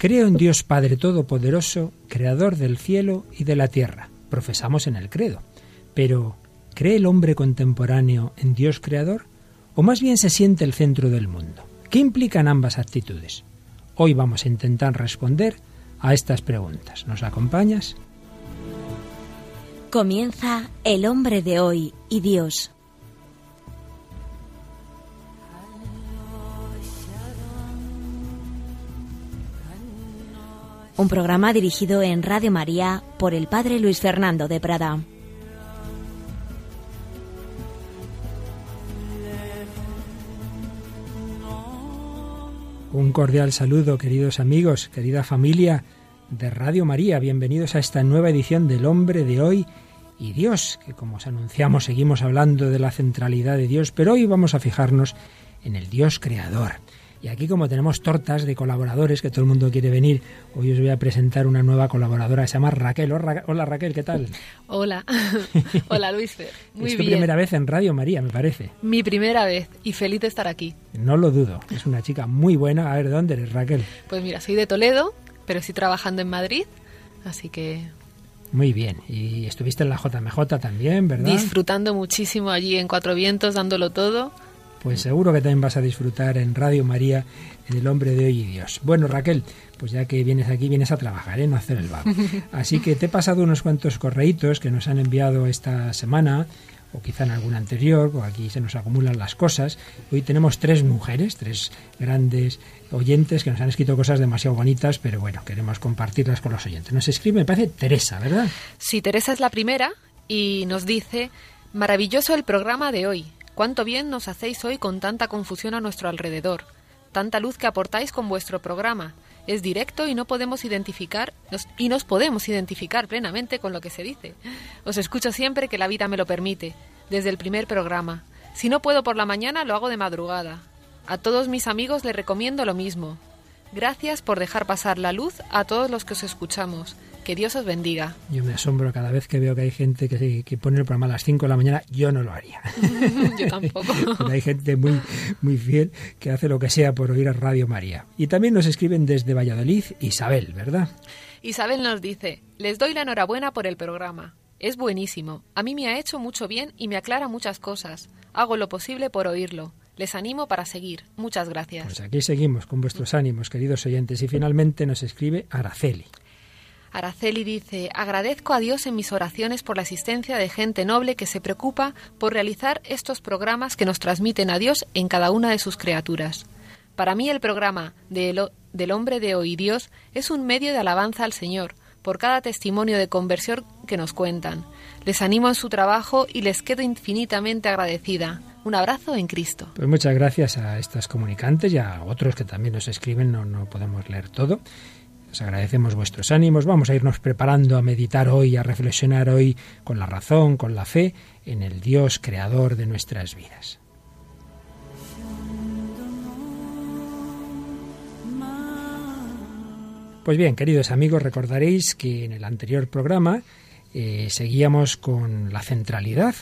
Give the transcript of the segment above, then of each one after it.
Creo en Dios Padre Todopoderoso, Creador del cielo y de la tierra. Profesamos en el credo. Pero, ¿cree el hombre contemporáneo en Dios Creador? ¿O más bien se siente el centro del mundo? ¿Qué implican ambas actitudes? Hoy vamos a intentar responder a estas preguntas. ¿Nos acompañas? Comienza El hombre de hoy y Dios. Un programa dirigido en Radio María por el Padre Luis Fernando de Prada. Un cordial saludo, queridos amigos, querida familia de Radio María. Bienvenidos a esta nueva edición del Hombre de hoy y Dios, que como os anunciamos seguimos hablando de la centralidad de Dios, pero hoy vamos a fijarnos en el Dios creador. Y aquí como tenemos tortas de colaboradores, que todo el mundo quiere venir, hoy os voy a presentar una nueva colaboradora, se llama Raquel. Hola Raquel, ¿qué tal? Hola, hola Luis. Muy es tu primera vez en Radio María, me parece. Mi primera vez y feliz de estar aquí. No lo dudo, es una chica muy buena. A ver, ¿de dónde eres Raquel? Pues mira, soy de Toledo, pero estoy trabajando en Madrid, así que muy bien. Y estuviste en la JMJ también, ¿verdad? Disfrutando muchísimo allí en Cuatro Vientos, dándolo todo pues seguro que también vas a disfrutar en Radio María, en El Hombre de Hoy y Dios. Bueno, Raquel, pues ya que vienes aquí, vienes a trabajar, ¿eh? no a hacer el vago. Así que te he pasado unos cuantos correitos que nos han enviado esta semana, o quizá en alguna anterior, porque aquí se nos acumulan las cosas. Hoy tenemos tres mujeres, tres grandes oyentes que nos han escrito cosas demasiado bonitas, pero bueno, queremos compartirlas con los oyentes. Nos escribe, me parece, Teresa, ¿verdad? Sí, Teresa es la primera y nos dice, maravilloso el programa de hoy. Cuánto bien nos hacéis hoy con tanta confusión a nuestro alrededor, tanta luz que aportáis con vuestro programa. Es directo y no podemos identificar y nos podemos identificar plenamente con lo que se dice. Os escucho siempre que la vida me lo permite, desde el primer programa. Si no puedo por la mañana, lo hago de madrugada. A todos mis amigos les recomiendo lo mismo. Gracias por dejar pasar la luz a todos los que os escuchamos. Que Dios os bendiga. Yo me asombro cada vez que veo que hay gente que, que pone el programa a las 5 de la mañana. Yo no lo haría. Yo tampoco. hay gente muy, muy fiel que hace lo que sea por oír a Radio María. Y también nos escriben desde Valladolid Isabel, ¿verdad? Isabel nos dice, les doy la enhorabuena por el programa. Es buenísimo. A mí me ha hecho mucho bien y me aclara muchas cosas. Hago lo posible por oírlo. Les animo para seguir. Muchas gracias. Pues aquí seguimos con vuestros ánimos, queridos oyentes. Y finalmente nos escribe Araceli. Araceli dice, agradezco a Dios en mis oraciones por la asistencia de gente noble que se preocupa por realizar estos programas que nos transmiten a Dios en cada una de sus criaturas. Para mí el programa de del hombre de hoy Dios es un medio de alabanza al Señor por cada testimonio de conversión que nos cuentan. Les animo en su trabajo y les quedo infinitamente agradecida. Un abrazo en Cristo. Pues muchas gracias a estas comunicantes y a otros que también nos escriben, no podemos leer todo. Les agradecemos vuestros ánimos. Vamos a irnos preparando a meditar hoy, a reflexionar hoy con la razón, con la fe, en el Dios creador de nuestras vidas. Pues bien, queridos amigos, recordaréis que en el anterior programa eh, seguíamos con la centralidad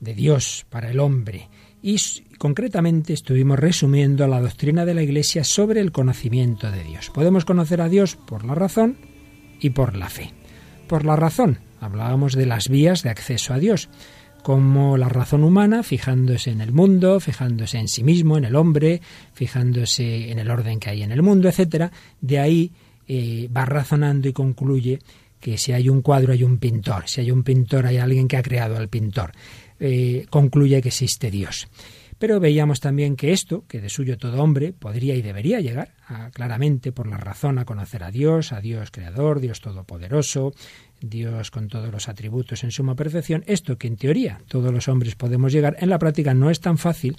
de Dios para el hombre y concretamente estuvimos resumiendo la doctrina de la Iglesia sobre el conocimiento de Dios. Podemos conocer a Dios por la razón y por la fe. Por la razón, hablábamos de las vías de acceso a Dios, como la razón humana, fijándose en el mundo, fijándose en sí mismo, en el hombre, fijándose en el orden que hay en el mundo, etcétera. De ahí eh, va razonando y concluye que si hay un cuadro hay un pintor, si hay un pintor hay alguien que ha creado al pintor. Eh, concluye que existe Dios. Pero veíamos también que esto, que de suyo todo hombre, podría y debería llegar claramente por la razón a conocer a Dios, a Dios creador, Dios todopoderoso, Dios con todos los atributos en suma perfección, esto que en teoría todos los hombres podemos llegar, en la práctica no es tan fácil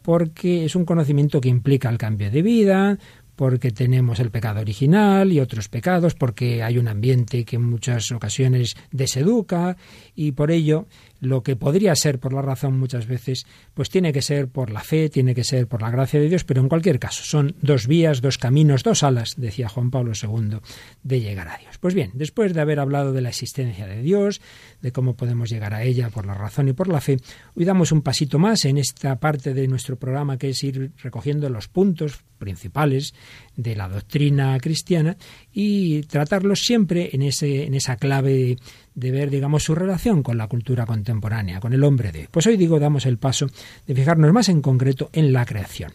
porque es un conocimiento que implica el cambio de vida, porque tenemos el pecado original y otros pecados, porque hay un ambiente que en muchas ocasiones deseduca y por ello lo que podría ser por la razón muchas veces, pues tiene que ser por la fe, tiene que ser por la gracia de Dios, pero en cualquier caso son dos vías, dos caminos, dos alas, decía Juan Pablo II, de llegar a Dios. Pues bien, después de haber hablado de la existencia de Dios, de cómo podemos llegar a ella por la razón y por la fe, hoy damos un pasito más en esta parte de nuestro programa que es ir recogiendo los puntos principales de la doctrina cristiana y tratarlos siempre en, ese, en esa clave de ver, digamos, su relación con la cultura contemporánea, con el hombre de. Pues hoy digo, damos el paso de fijarnos más en concreto en la creación.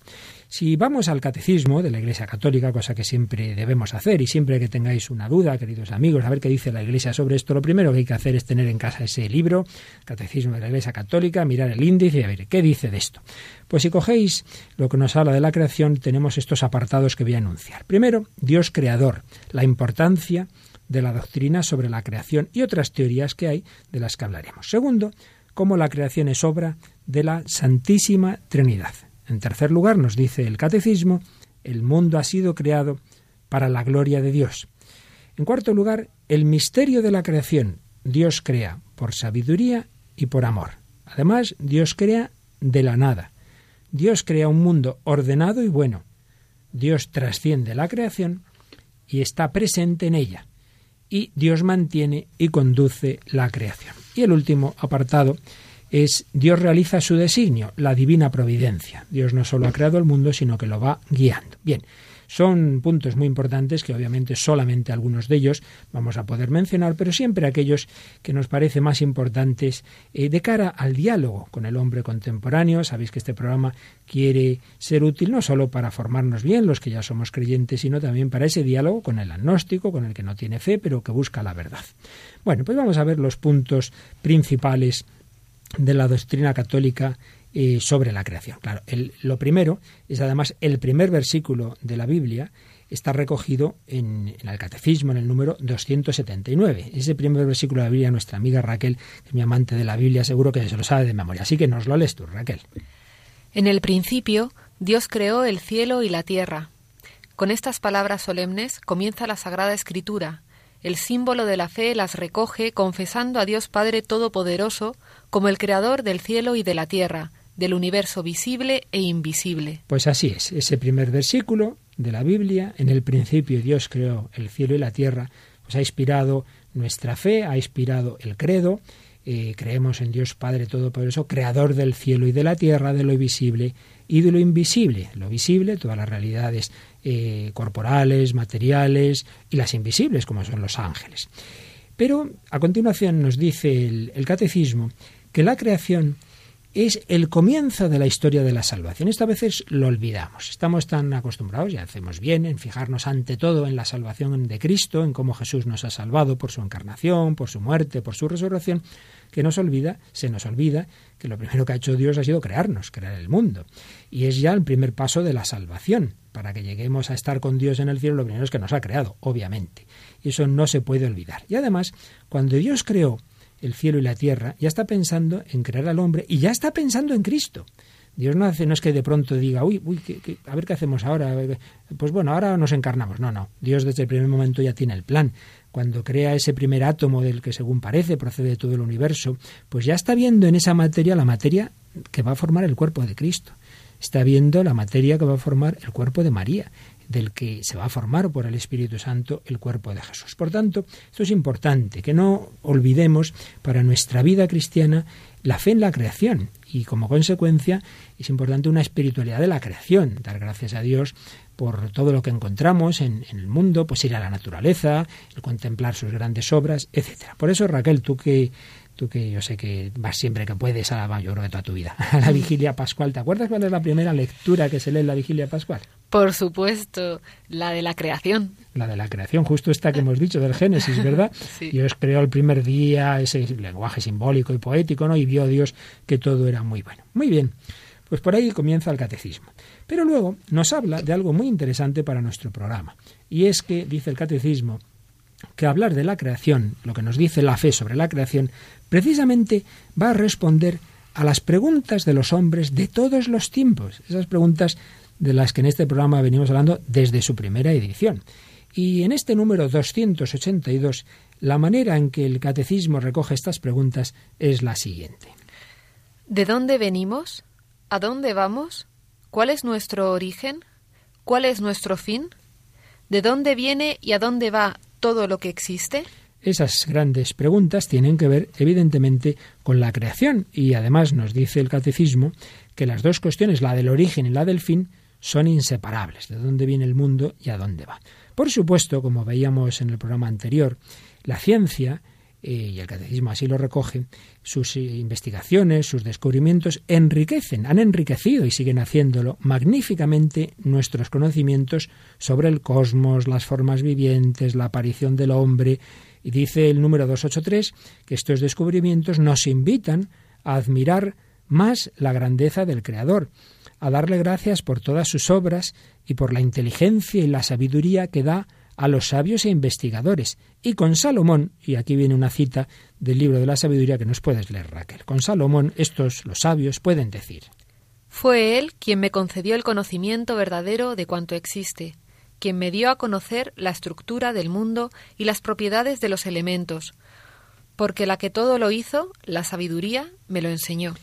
Si vamos al catecismo de la Iglesia Católica, cosa que siempre debemos hacer y siempre que tengáis una duda, queridos amigos, a ver qué dice la Iglesia sobre esto, lo primero que hay que hacer es tener en casa ese libro, Catecismo de la Iglesia Católica, mirar el índice y a ver qué dice de esto. Pues si cogéis lo que nos habla de la creación, tenemos estos apartados que voy a enunciar. Primero, Dios creador, la importancia de la doctrina sobre la creación y otras teorías que hay de las que hablaremos. Segundo, cómo la creación es obra de la Santísima Trinidad. En tercer lugar, nos dice el Catecismo, el mundo ha sido creado para la gloria de Dios. En cuarto lugar, el misterio de la creación. Dios crea por sabiduría y por amor. Además, Dios crea de la nada. Dios crea un mundo ordenado y bueno. Dios trasciende la creación y está presente en ella y Dios mantiene y conduce la creación. Y el último apartado es Dios realiza su designio, la divina providencia. Dios no solo ha creado el mundo, sino que lo va guiando. Bien, son puntos muy importantes que obviamente solamente algunos de ellos vamos a poder mencionar, pero siempre aquellos que nos parece más importantes eh, de cara al diálogo con el hombre contemporáneo. Sabéis que este programa quiere ser útil no solo para formarnos bien los que ya somos creyentes, sino también para ese diálogo con el agnóstico, con el que no tiene fe, pero que busca la verdad. Bueno, pues vamos a ver los puntos principales de la doctrina católica eh, sobre la creación. Claro, lo primero es además el primer versículo de la Biblia está recogido en, el Catecismo, en el número 279. Ese primer versículo de la Biblia, nuestra amiga Raquel, que es mi amante de la Biblia, seguro que se lo sabe de memoria. Así que nos lo lees tú, Raquel. En el principio, Dios creó el cielo y la tierra. Con estas palabras solemnes comienza la Sagrada Escritura. El símbolo de la fe las recoge confesando a Dios Padre Todopoderoso como el Creador del cielo y de la tierra, del universo visible e invisible. Pues así es, ese primer versículo de la Biblia, en el principio Dios creó el cielo y la tierra, pues ha inspirado nuestra fe, ha inspirado el credo, eh, creemos en Dios Padre Todopoderoso, creador del cielo y de la tierra, de lo visible y de lo invisible. Lo visible, todas las realidades eh, corporales, materiales y las invisibles, como son los ángeles. Pero a continuación nos dice el catecismo que la creación es el comienzo de la historia de la salvación. Esto a veces lo olvidamos. Estamos tan acostumbrados, y hacemos bien, en fijarnos ante todo en la salvación de Cristo, en cómo Jesús nos ha salvado por su encarnación, por su muerte, por su resurrección, que nos olvida, se nos olvida que lo primero que ha hecho Dios ha sido crearnos, crear el mundo. Y es ya el primer paso de la salvación. Para que lleguemos a estar con Dios en el cielo, lo primero es que nos ha creado, obviamente. Y eso no se puede olvidar. Y además, cuando Dios creó el cielo y la tierra, ya está pensando en crear al hombre y ya está pensando en Cristo. Dios no hace, no es que de pronto diga, uy, uy, a ver qué hacemos ahora. Pues bueno, ahora nos encarnamos. No, no. Dios desde el primer momento ya tiene el plan. Cuando crea ese primer átomo del que según parece procede todo el universo, pues ya está viendo en esa materia la materia que va a formar el cuerpo de Cristo. Está viendo la materia que va a formar el cuerpo de María del que se va a formar por el Espíritu Santo el cuerpo de Jesús. Por tanto, esto es importante, que no olvidemos para nuestra vida cristiana la fe en la creación y como consecuencia es importante una espiritualidad de la creación, dar gracias a Dios por todo lo que encontramos en, en, el mundo, pues ir a la naturaleza, el contemplar sus grandes obras, etcétera. Por eso, Raquel, tú que Tú que yo sé que vas siempre que puedes a la, yo creo de toda tu vida, a la vigilia pascual. ¿Te acuerdas cuál es la primera lectura que se lee en la vigilia pascual? Por supuesto, la de la creación. La de la creación, justo esta que hemos dicho del Génesis, ¿verdad? sí. Dios creó el primer día ese lenguaje simbólico y poético, ¿no? Y vio Dios que todo era muy bueno. Muy bien. Pues por ahí comienza el catecismo. Pero luego nos habla de algo muy interesante para nuestro programa. Y es que, dice el catecismo, que hablar de la creación, lo que nos dice la fe sobre la creación, precisamente va a responder a las preguntas de los hombres de todos los tiempos, esas preguntas de las que en este programa venimos hablando desde su primera edición. Y en este número 282, La manera en que el catecismo recoge estas preguntas es la siguiente. ¿De dónde venimos? ¿A dónde vamos? ¿Cuál es nuestro origen? ¿Cuál es nuestro fin? ¿De dónde viene y a dónde va todo lo que existe? Esas grandes preguntas tienen que ver evidentemente con la creación y además nos dice el catecismo que las dos cuestiones, la del origen y la del fin, son inseparables, de dónde viene el mundo y a dónde va. Por supuesto, como veíamos en el programa anterior, la ciencia, y el catecismo así lo recoge, sus investigaciones, sus descubrimientos enriquecen, han enriquecido y siguen haciéndolo magníficamente nuestros conocimientos sobre el cosmos, las formas vivientes, la aparición del hombre. Y dice el número 283 que estos descubrimientos nos invitan a admirar más la grandeza del Creador, a darle gracias por todas sus obras y por la inteligencia y la sabiduría que da a los sabios e investigadores. Y con Salomón, y aquí viene una cita del libro de la sabiduría que nos puedes leer, Raquel, con Salomón estos, los sabios, pueden decir. Fue él quien me concedió el conocimiento verdadero de cuanto existe, quien me dio a conocer la estructura del mundo y las propiedades de los elementos, porque la que todo lo hizo, la sabiduría, me lo enseñó.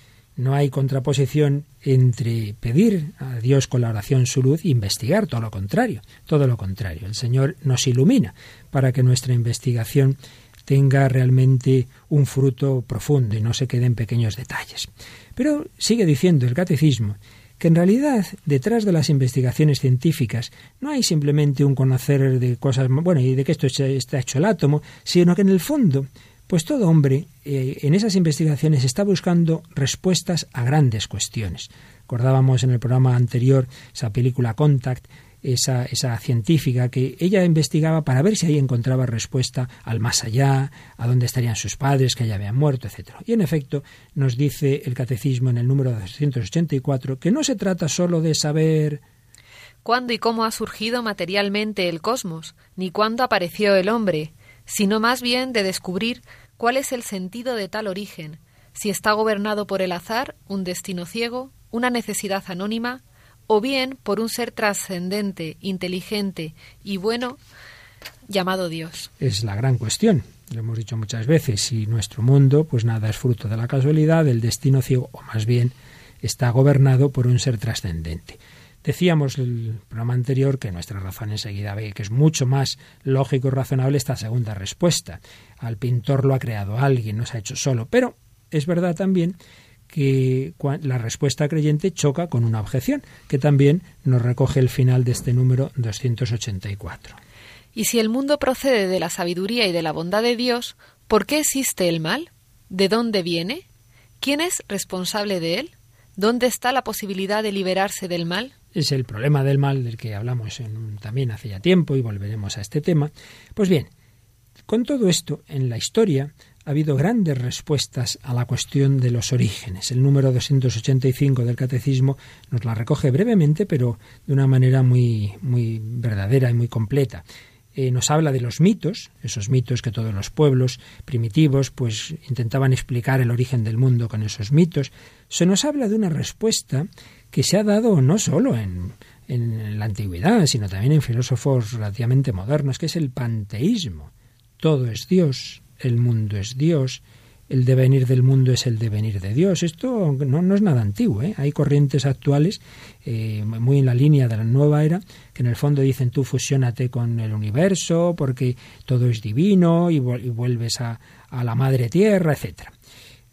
No hay contraposición entre pedir a Dios con la oración su luz e investigar, todo lo contrario, todo lo contrario. El Señor nos ilumina para que nuestra investigación tenga realmente un fruto profundo y no se quede en pequeños detalles. Pero sigue diciendo el catecismo que en realidad detrás de las investigaciones científicas no hay simplemente un conocer de cosas, bueno, y de que esto está hecho el átomo, sino que en el fondo pues todo hombre eh, en esas investigaciones está buscando respuestas a grandes cuestiones. Recordábamos en el programa anterior esa película Contact, esa, esa, científica que ella investigaba para ver si ahí encontraba respuesta al más allá, a dónde estarían sus padres que ya habían muerto, etc. Y en efecto nos dice el catecismo en el número 284 que no se trata solo de saber cuándo y cómo ha surgido materialmente el cosmos, ni cuándo apareció el hombre, sino más bien de descubrir cuál es el sentido de tal origen, si está gobernado por el azar, un destino ciego, una necesidad anónima, o bien por un ser trascendente, inteligente y bueno llamado Dios. Es la gran cuestión. Lo hemos dicho muchas veces, si nuestro mundo, pues nada es fruto de la casualidad, del destino ciego, o más bien está gobernado por un ser trascendente. Decíamos el programa anterior que nuestra razón enseguida ve que es mucho más lógico y razonable esta segunda respuesta. Al pintor lo ha creado alguien, no se ha hecho solo. Pero es verdad también que la respuesta creyente choca con una objeción, que también nos recoge el final de este número 284. Y si el mundo procede de la sabiduría y de la bondad de Dios, ¿por qué existe el mal? ¿De dónde viene? ¿Quién es responsable de él? ¿Dónde está la posibilidad de liberarse del mal? Es el problema del mal del que hablamos también hace ya tiempo y volveremos a este tema. Pues bien, con todo esto, en la historia ha habido grandes respuestas a la cuestión de los orígenes. El número 285 del Catecismo nos la recoge brevemente, pero de una manera muy, muy verdadera y muy completa. Eh, nos habla de los mitos, esos mitos que todos los pueblos primitivos pues intentaban explicar el origen del mundo con esos mitos. Se nos habla de una respuesta que se ha dado no solo en, en la antigüedad, sino también en filósofos relativamente modernos, que es el panteísmo. Todo es Dios, el mundo es Dios, el devenir del mundo es el devenir de Dios. Esto no, no es nada antiguo. ¿eh? Hay corrientes actuales, eh, muy en la línea de la nueva era, que en el fondo dicen tú fusiónate con el universo porque todo es divino y, vuelves a, a la madre tierra, etcétera.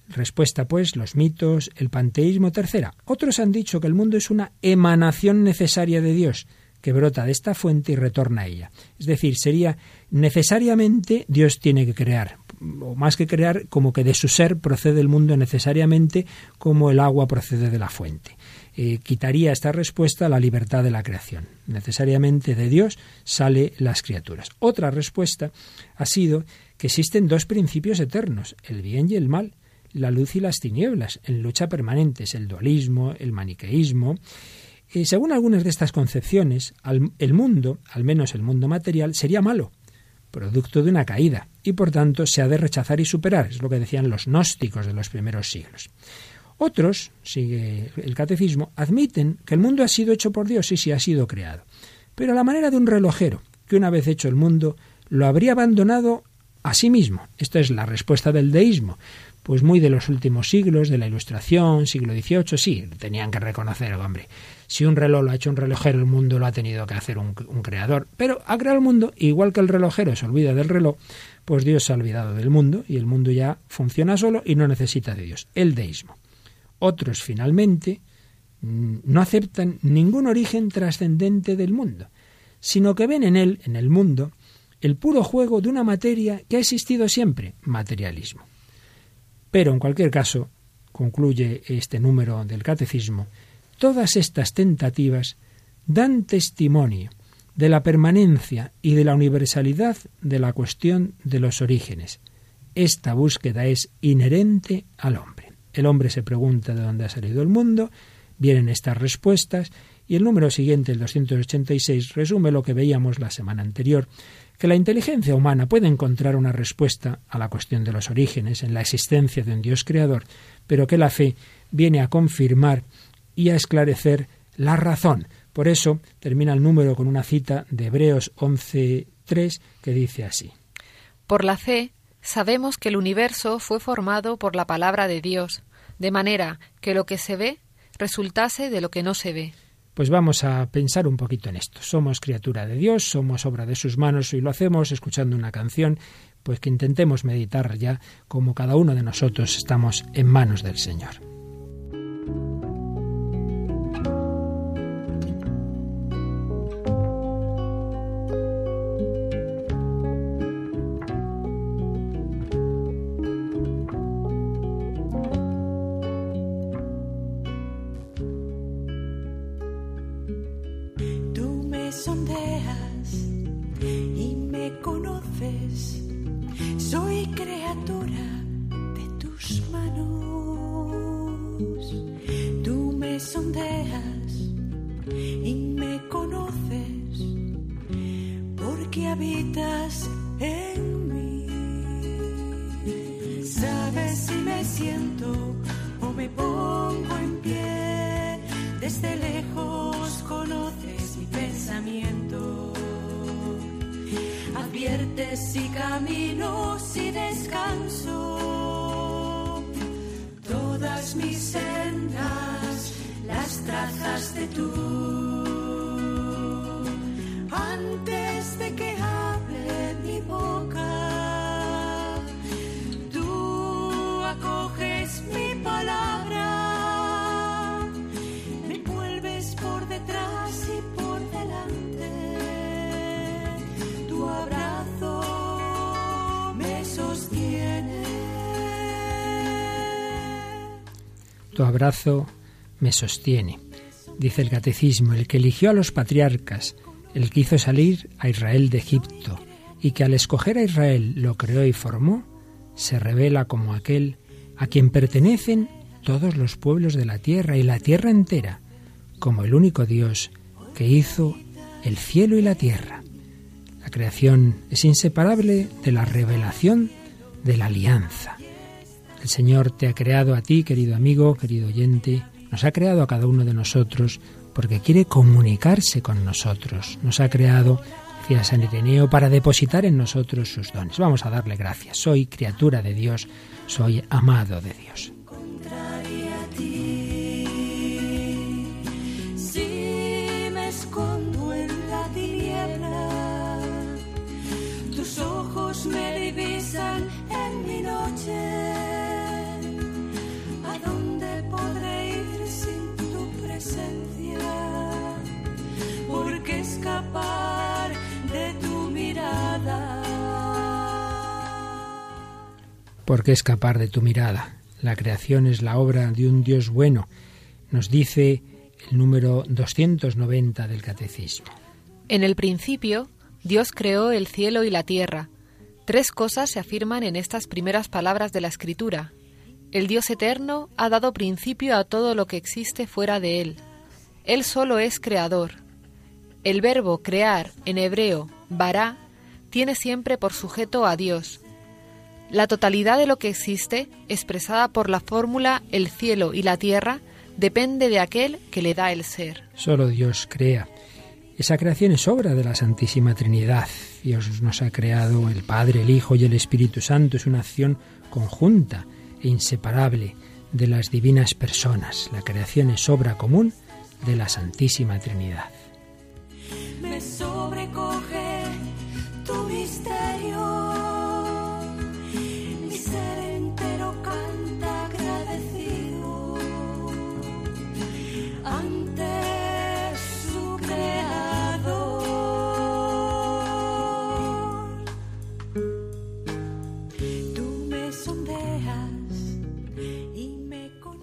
Respuesta, pues, los mitos, el panteísmo. Tercera, otros han dicho que el mundo es una emanación necesaria de Dios, que brota de esta fuente y retorna a ella. Es decir, sería necesariamente Dios tiene que crear, o más que crear, como que de su ser procede el mundo necesariamente como el agua procede de la fuente. Eh, quitaría esta respuesta la libertad de la creación. Necesariamente de Dios sale las criaturas. Otra respuesta ha sido que existen dos principios eternos, el bien y el mal la luz y las tinieblas, en lucha permanentes, el dualismo, el maniqueísmo. Y según algunas de estas concepciones, el mundo, al menos el mundo material, sería malo, producto de una caída, y por tanto se ha de rechazar y superar, es lo que decían los gnósticos de los primeros siglos. Otros, sigue el catecismo, admiten que el mundo ha sido hecho por Dios y sí ha sido creado, pero a la manera de un relojero, que una vez hecho el mundo, lo habría abandonado a sí mismo. Esta es la respuesta del deísmo. Pues muy de los últimos siglos, de la Ilustración, siglo XVIII, sí, tenían que reconocer, hombre, si un reloj lo ha hecho un relojero, el mundo lo ha tenido que hacer un, un creador. Pero ha creado el mundo, igual que el relojero se olvida del reloj, pues Dios se ha olvidado del mundo y el mundo ya funciona solo y no necesita de Dios. El deísmo. Otros, finalmente, mm, no aceptan ningún origen trascendente del mundo, sino que ven en él, en el mundo, el puro juego de una materia que ha existido siempre, materialismo. Pero, en cualquier caso, concluye este número del catecismo, todas estas tentativas dan testimonio de la permanencia y de la universalidad de la cuestión de los orígenes. Esta búsqueda es inherente al hombre. El hombre se pregunta de dónde ha salido el mundo, vienen estas respuestas, y el número siguiente, el 286, resume lo que veíamos la semana anterior, que la inteligencia humana puede encontrar una respuesta a la cuestión de los orígenes en la existencia de un Dios creador, pero que la fe viene a confirmar y a esclarecer la razón, por eso termina el número con una cita de Hebreos 11.3 que dice así. Por la fe sabemos que el universo fue formado por la palabra de Dios, de manera que lo que se ve resultase de lo que no se ve. Pues vamos a pensar un poquito en esto. Somos criatura de Dios, somos obra de sus manos y lo hacemos escuchando una canción, pues que intentemos meditar ya como cada uno de nosotros estamos en manos del Señor. Abrazo me sostiene. Dice el catecismo, el que eligió a los patriarcas, el que hizo salir a Israel de Egipto, y que al escoger a Israel lo creó y formó, se revela como aquel a quien pertenecen todos los pueblos de la tierra y la tierra entera, como el único Dios que hizo el cielo y la tierra. La creación es inseparable de la revelación de la alianza. El Señor te ha creado a ti, querido amigo, querido oyente, nos ha creado a cada uno de nosotros porque quiere comunicarse con nosotros. Nos ha creado, decía San Ireneo, para depositar en nosotros sus dones. Vamos a darle gracias. Soy criatura de Dios, soy amado de Dios. me divisan en mi noche. Porque escapar de tu mirada. ¿Por qué escapar de tu mirada? La creación es la obra de un Dios bueno, nos dice el número 290 del Catecismo. En el principio, Dios creó el cielo y la tierra. Tres cosas se afirman en estas primeras palabras de la Escritura. El Dios eterno ha dado principio a todo lo que existe fuera de Él. Él solo es creador. El verbo crear en hebreo, bará, tiene siempre por sujeto a Dios. La totalidad de lo que existe, expresada por la fórmula el cielo y la tierra, depende de aquel que le da el ser. Solo Dios crea. Esa creación es obra de la Santísima Trinidad. Dios nos ha creado el Padre, el Hijo y el Espíritu Santo. Es una acción conjunta e inseparable de las divinas personas. La creación es obra común de la Santísima Trinidad.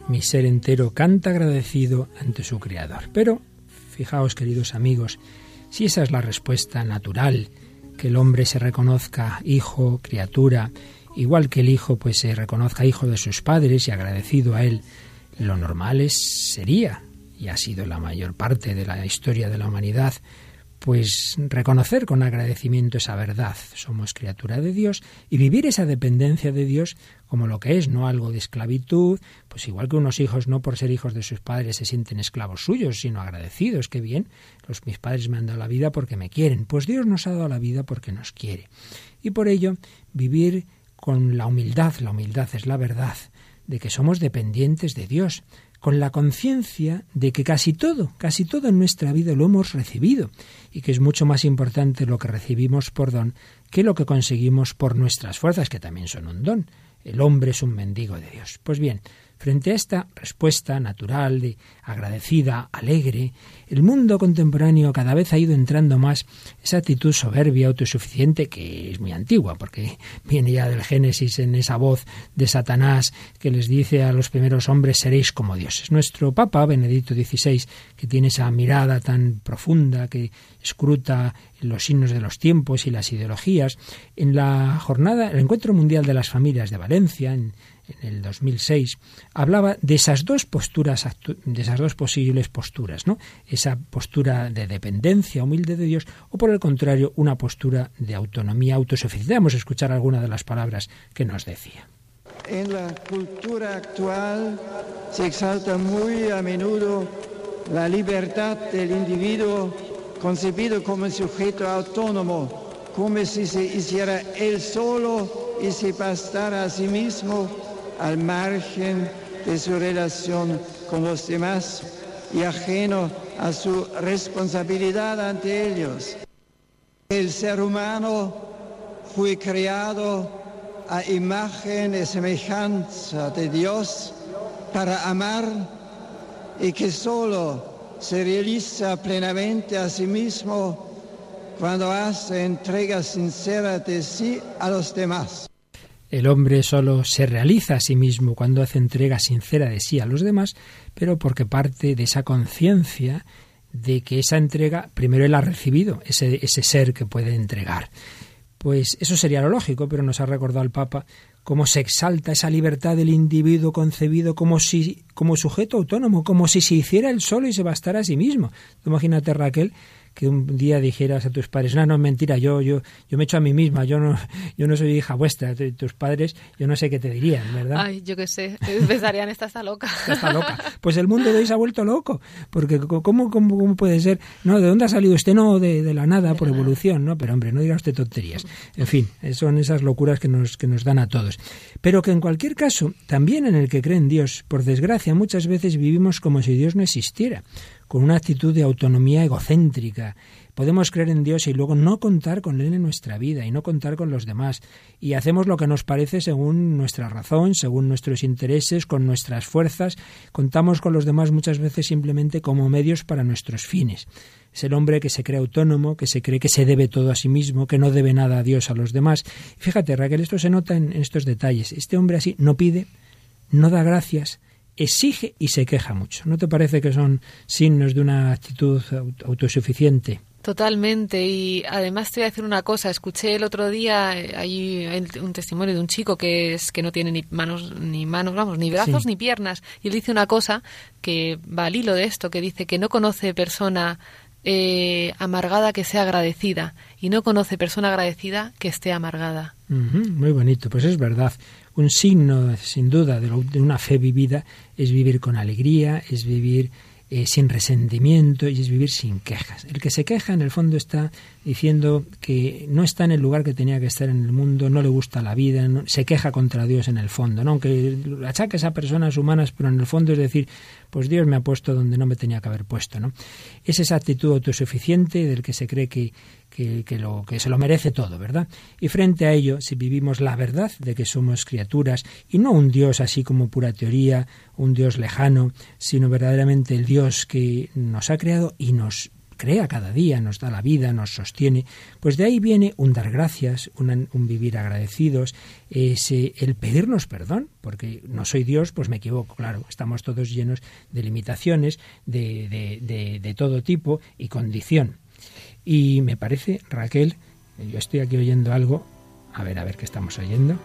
Mi ser entero canta agradecido ante su Creador. Pero, fijaos, queridos amigos, si esa es la respuesta natural, que el hombre se reconozca hijo, criatura, igual que el hijo pues se reconozca hijo de sus padres y agradecido a él, lo normal es, sería, y ha sido la mayor parte de la historia de la humanidad, pues reconocer con agradecimiento esa verdad. Somos criatura de Dios y vivir esa dependencia de Dios como lo que es, no algo de esclavitud, pues igual que unos hijos no por ser hijos de sus padres se sienten esclavos suyos, sino agradecidos, que bien, los mis padres me han dado la vida porque me quieren, pues Dios nos ha dado la vida porque nos quiere. Y por ello vivir con la humildad, la humildad es la verdad, de que somos dependientes de Dios, con la conciencia de que casi todo, casi todo en nuestra vida lo hemos recibido y que es mucho más importante lo que recibimos por don que lo que conseguimos por nuestras fuerzas, que también son un don. El hombre es un mendigo de Dios. Pues bien, frente a esta respuesta natural, de, agradecida, alegre, el mundo contemporáneo cada vez ha ido entrando más esa actitud soberbia, autosuficiente, que es muy antigua, porque viene ya del Génesis en esa voz de Satanás que les dice a los primeros hombres seréis como dioses. Nuestro Papa, Benedicto XVI, que tiene esa mirada tan profunda, que escruta los signos de los tiempos y las ideologías, en la jornada, el Encuentro Mundial de las Familias de Valencia, en, en el 2006, hablaba de esas dos posturas, de esas dos posibles posturas, ¿no? Esa postura de dependencia humilde de Dios o por el contrario una postura de autonomía autosuficiente. Vamos a escuchar algunas de las palabras que nos decía. En la cultura actual se exalta muy a menudo la libertad del individuo concebido como sujeto autónomo, como si se hiciera él solo y se bastara a sí mismo al margen de su relación con los demás y ajeno a su responsabilidad ante ellos. El ser humano fue creado a imagen y semejanza de Dios para amar y que solo se realiza plenamente a sí mismo cuando hace entrega sincera de sí a los demás. El hombre solo se realiza a sí mismo cuando hace entrega sincera de sí a los demás, pero porque parte de esa conciencia de que esa entrega primero él ha recibido, ese, ese ser que puede entregar. Pues eso sería lo lógico, pero nos ha recordado el Papa cómo se exalta esa libertad del individuo concebido como si como sujeto autónomo, como si se hiciera él solo y se bastara a sí mismo. Imagínate Raquel que un día dijeras a tus padres, no, no, mentira, yo, yo, yo me echo a mí misma, yo no, yo no soy hija vuestra, tus padres, yo no sé qué te dirían, ¿verdad? Ay, yo qué sé, pensarían, esta está loca. Esta está loca. Pues el mundo de hoy se ha vuelto loco, porque ¿cómo, cómo, cómo puede ser? No, ¿de dónde ha salido usted? No, de, de la nada, de por la evolución, ¿no? Pero hombre, no diga usted tonterías. En fin, son esas locuras que nos, que nos dan a todos. Pero que en cualquier caso, también en el que cree en Dios, por desgracia, muchas veces vivimos como si Dios no existiera con una actitud de autonomía egocéntrica. Podemos creer en Dios y luego no contar con Él en nuestra vida y no contar con los demás. Y hacemos lo que nos parece según nuestra razón, según nuestros intereses, con nuestras fuerzas. Contamos con los demás muchas veces simplemente como medios para nuestros fines. Es el hombre que se cree autónomo, que se cree que se debe todo a sí mismo, que no debe nada a Dios, a los demás. Fíjate, Raquel, esto se nota en estos detalles. Este hombre así no pide, no da gracias, exige y se queja mucho. ¿No te parece que son signos de una actitud autosuficiente? Totalmente. Y además te voy a decir una cosa. Escuché el otro día hay un testimonio de un chico que es que no tiene ni manos ni manos, vamos, ni brazos sí. ni piernas. Y él dice una cosa que va al hilo de esto, que dice que no conoce persona eh, amargada que sea agradecida y no conoce persona agradecida que esté amargada. Uh -huh, muy bonito, pues es verdad. Un signo, sin duda, de, lo, de, una fe vivida es vivir con alegría, es vivir eh, sin resentimiento y es vivir sin quejas. El que se queja en el fondo está diciendo que no está en el lugar que tenía que estar en el mundo, no le gusta la vida, se queja contra Dios en el fondo, ¿no? aunque achaques a personas humanas, pero en el fondo es decir, pues Dios me ha puesto donde no me tenía que haber puesto. ¿no? Es esa actitud autosuficiente del que se cree que, que, lo, que se lo merece todo, ¿verdad? Y frente a ello, si vivimos la verdad de que somos criaturas y no un Dios así como pura teoría, un Dios lejano, sino verdaderamente el Dios que nos ha creado y nos crea cada día, nos da la vida, nos sostiene, pues de ahí viene un dar gracias, un, vivir agradecidos, ese, el pedirnos perdón, porque no soy Dios, pues me equivoco, claro, estamos todos llenos de limitaciones de, de, de todo tipo y condición. Y me parece, Raquel, yo estoy aquí oyendo algo. A ver, a ver qué estamos oyendo.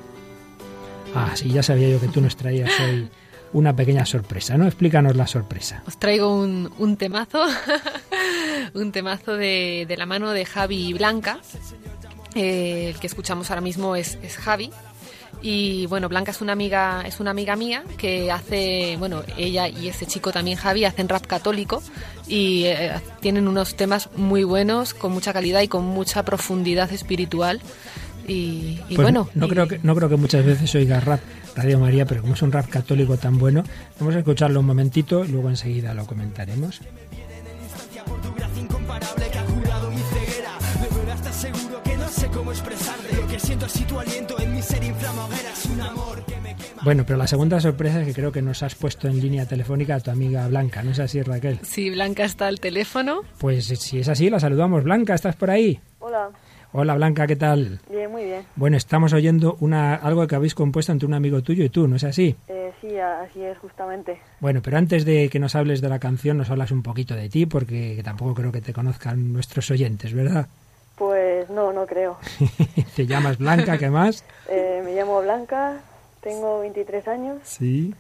Ah, sí, ya sabía yo que tú nos traías hoy una pequeña sorpresa, ¿no? Explícanos la sorpresa. Os traigo un, un temazo, un temazo de, de, la mano de Javi Blanca. Eh, el que escuchamos ahora mismo es, es Javi, y bueno, Blanca es una amiga, es una amiga mía que hace, bueno, ella y ese chico también Javi hacen rap católico y eh, tienen unos temas muy buenos, con mucha calidad y con mucha profundidad espiritual. Y, pues bueno, no creo que no creo que muchas veces oiga rap Radio María, pero como es un rap católico tan bueno, vamos a escucharlo un momentito y luego enseguida lo comentaremos. seguro que no sé cómo lo que siento aliento en mi ser un amor Bueno, pero la segunda sorpresa es que creo que nos has puesto en línea telefónica a tu amiga Blanca, ¿no es así, Raquel? Sí, Blanca está al teléfono. Pues si es así, la saludamos. Blanca, ¿estás por ahí? Hola. Hola Blanca, ¿qué tal? Bien, muy bien. Bueno, estamos oyendo una, algo que habéis compuesto entre un amigo tuyo y tú, ¿no es así? Eh, sí, así es, justamente. Bueno, pero antes de que nos hables de la canción, nos hablas un poquito de ti, porque tampoco creo que te conozcan nuestros oyentes, ¿verdad? Pues no, no creo. ¿Te llamas Blanca? ¿Qué más? Eh, me llamo Blanca, tengo 23 años. Sí.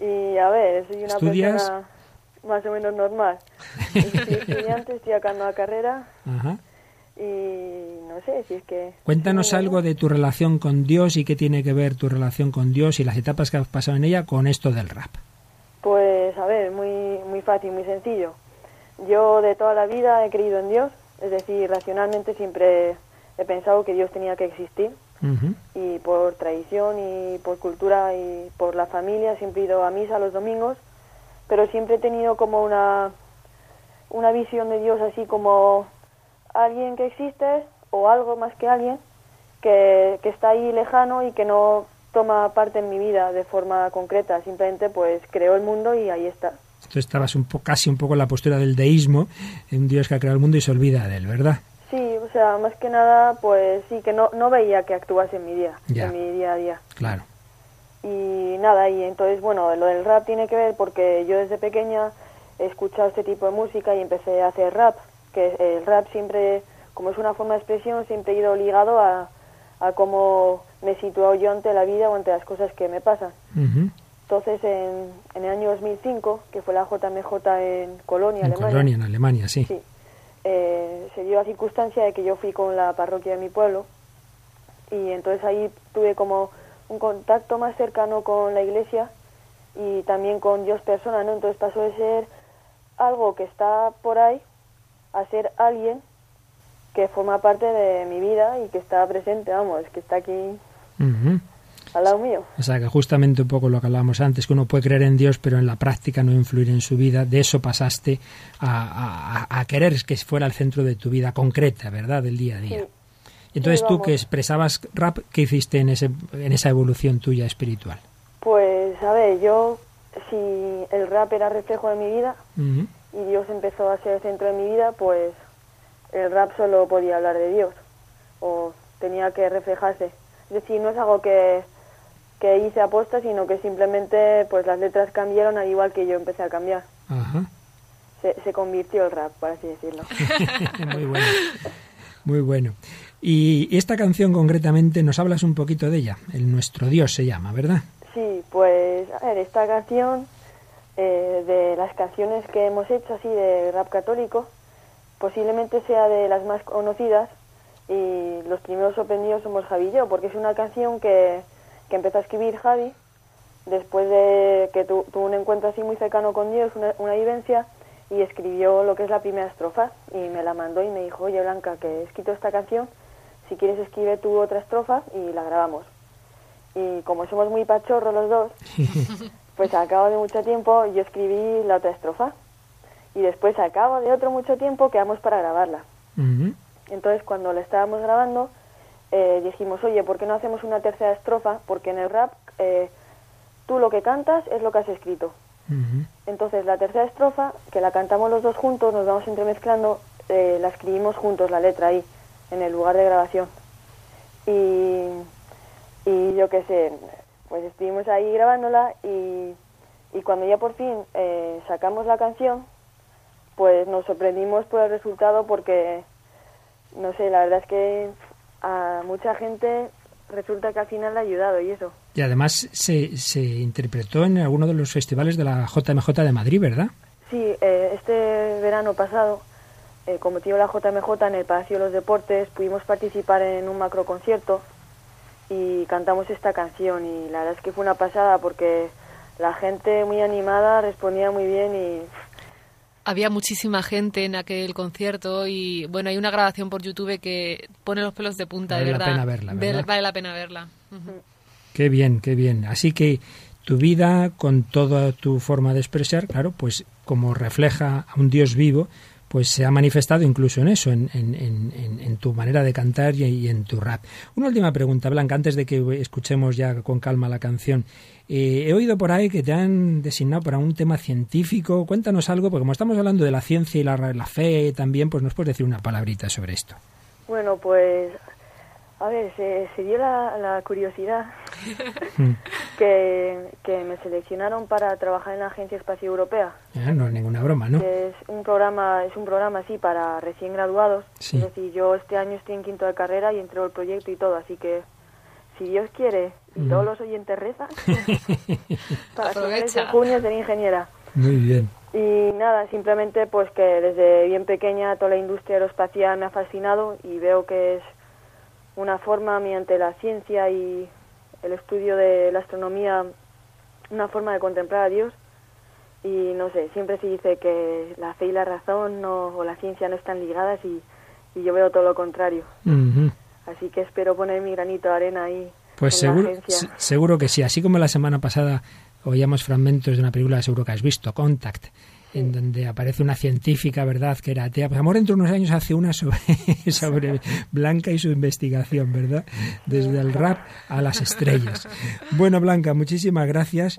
Y a ver, soy una persona más o menos normal. Soy estudiante, estoy acabando la carrera. Ajá. Y no sé si es que... Cuéntanos algo de tu relación con Dios y qué tiene que ver tu relación con Dios y las etapas que has pasado en ella con esto del rap. Pues a ver, muy, muy fácil, muy sencillo. Yo de toda la vida he creído en Dios, es decir, racionalmente siempre he pensado que Dios tenía que existir y por tradición y por cultura y por la familia siempre he ido a misa los domingos, pero siempre he tenido como una, una visión de Dios así como alguien que existe o algo más que alguien que, que está ahí lejano y que no toma parte en mi vida de forma concreta, simplemente pues creó el mundo y ahí está. Tú estabas un casi un poco en la postura del deísmo, un Dios que ha creado el mundo y se olvida de él, ¿verdad? Sí, o sea, más que nada, pues sí, que no, no veía que actuase en mi día, en mi día a día. Claro. Y nada, y entonces, bueno, lo del rap tiene que ver porque yo desde pequeña he escuchado este tipo de música y empecé a hacer rap, que el rap siempre, como es una forma de expresión, siempre he ido ligado a, a cómo me sitúo yo ante la vida o ante las cosas que me pasan. Entonces, en, en, el año 2005, que fue la JMJ en Colonia, en Alemania. Colonia, en Alemania, sí. sí eh, se dio la circunstancia de que yo fui con la parroquia de mi pueblo y entonces ahí tuve como un contacto más cercano con la iglesia y también con Dios persona, ¿no? Entonces pasó de ser algo que está por ahí a ser alguien que forma parte de mi vida y que está presente, vamos, que está aquí al lado mío. O sea, que justamente un poco lo que hablábamos antes, que uno puede creer en Dios, pero en la práctica no influir en su vida, de eso pasaste a, querer que fuera el centro de tu vida concreta, ¿verdad?, del día a día. Entonces tú que expresabas rap, ¿qué hiciste en, ese, en esa evolución tuya espiritual? Pues, a ver, yo, si el rap era reflejo de mi vida y Dios empezó a ser el centro de mi vida, pues el rap solo podía hablar de Dios o tenía que reflejarse. Es decir, no es algo que que hice aposta, sino que simplemente pues las letras cambiaron al igual que yo empecé a cambiar. Se, se convirtió el rap, por así decirlo. Muy bueno. Muy bueno. Y esta canción concretamente, nos hablas un poquito de ella. El Nuestro Dios se llama, ¿verdad? Sí, pues a ver, esta canción, eh, de las canciones que hemos hecho así de rap católico, posiblemente sea de las más conocidas y los primeros sorprendidos somos Javi y yo, porque es una canción que, que empezó a escribir Javi después de que tuvo un encuentro así muy cercano con Dios, una, vivencia, y escribió lo que es la primera estrofa y me la mandó y me dijo, oye Blanca, que he escrito esta canción, si quieres escribe tú otra estrofa y la grabamos. Y como somos muy pachorros los dos, pues a cabo de mucho tiempo yo escribí la otra estrofa y después a cabo de otro mucho tiempo quedamos para grabarla. Entonces cuando la estábamos grabando eh, dijimos, oye, ¿por qué no hacemos una tercera estrofa? Porque en el rap eh, tú lo que cantas es lo que has escrito. Entonces la tercera estrofa, que la cantamos los dos juntos, nos vamos entremezclando, eh, la escribimos juntos, la letra ahí, en el lugar de grabación. Y, y yo qué sé, pues estuvimos ahí grabándola y, y cuando ya por fin sacamos la canción, pues nos sorprendimos por el resultado porque, no sé, la verdad es que a mucha gente resulta que al final ha ayudado y eso. Y además se, se interpretó en alguno de los festivales de la JMJ de Madrid, ¿verdad? Sí, eh, este verano pasado, eh, como tío la JMJ en el Palacio de los Deportes, pudimos participar en un macro concierto y cantamos esta canción y la verdad es que fue una pasada porque la gente muy animada respondía muy bien y había muchísima gente en aquel concierto y bueno, hay una grabación por YouTube que pone los pelos de punta, vale de verdad. La pena verla, ¿verdad? Vale la pena verla. Qué bien, qué bien. Así que tu vida, con toda tu forma de expresar, claro, pues como refleja a un Dios vivo, pues se ha manifestado incluso en eso, en, en, en, tu manera de cantar y, en tu rap. Una última pregunta, Blanca, antes de que escuchemos ya con calma la canción. Eh, he oído por ahí que te han designado para un tema científico. Cuéntanos algo, porque como estamos hablando de la ciencia y la, la fe también, pues nos puedes decir una palabrita sobre esto. Bueno, pues a ver, se, dio la, curiosidad hmm. que, me seleccionaron para trabajar en la Agencia Espacio Europea. Ah, no es ninguna broma, ¿no? Es un programa, es un programa así para recién graduados. Es decir, yo este año estoy en quinto de carrera y entro el proyecto y todo, así que si Dios quiere y todos los oyentes rezan, para finales de junio ser ingeniera. Muy bien. Y nada, simplemente pues que desde bien pequeña toda la industria aeroespacial me ha fascinado y veo que es una forma mediante la ciencia y el estudio de la astronomía, una forma de contemplar a Dios. Y no sé, siempre se dice que la fe y la razón no, o la ciencia no están ligadas y, yo veo todo lo contrario. Así que espero poner mi granito de arena ahí. Pues seguro, seguro que sí. Así como la semana pasada oíamos fragmentos de una película, seguro que has visto, Contact, en donde aparece una científica, ¿verdad?, que era atea. Pues Amor dentro de unos años hace una sobre, sobre Blanca y su investigación, ¿verdad? Desde el rap a las estrellas. Bueno, Blanca, muchísimas gracias.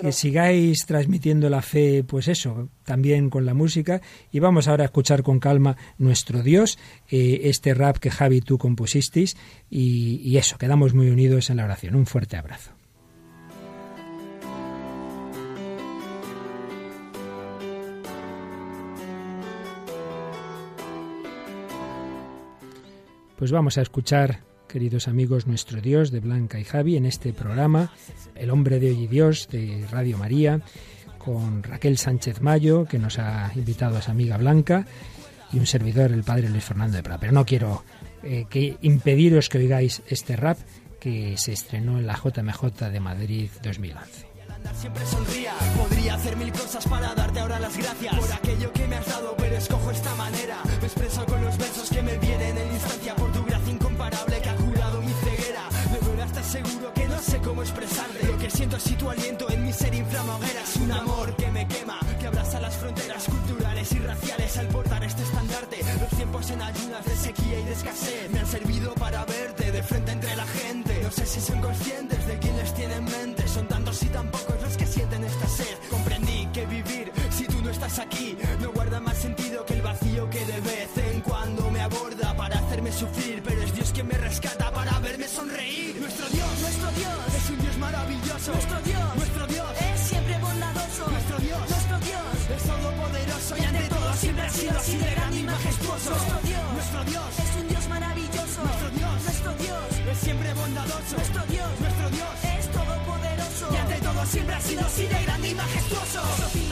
que sigáis transmitiendo la fe, pues eso, también con la música. Y vamos ahora a escuchar con calma nuestro Dios, eh, este rap que Javi tú compusisteis. Y, y eso, quedamos muy unidos en la oración. Un fuerte abrazo. Pues vamos a escuchar, queridos amigos, nuestro Dios de Blanca y Javi en este programa, El hombre de hoy y Dios de Radio María, con Raquel Sánchez Mayo, que nos ha invitado a su amiga Blanca, y un servidor, el padre Luis Fernando de Prada. Pero no quiero eh, que impediros que oigáis este rap que se estrenó en la JMJ de Madrid 2011 siempre sonría. Podría hacer mil cosas para darte ahora las gracias por aquello que me has dado, pero escojo esta manera. Me expreso con los versos que me vienen en instancia seguro que no sé cómo expresarte. Lo que siento es tu aliento en mi ser inflama Es un amor que me quema, que abraza las fronteras culturales y raciales al portar este estandarte. Los tiempos en ayunas de sequía y de escasez me han servido para verte de frente entre la gente. No sé si son conscientes así de grande y majestuoso.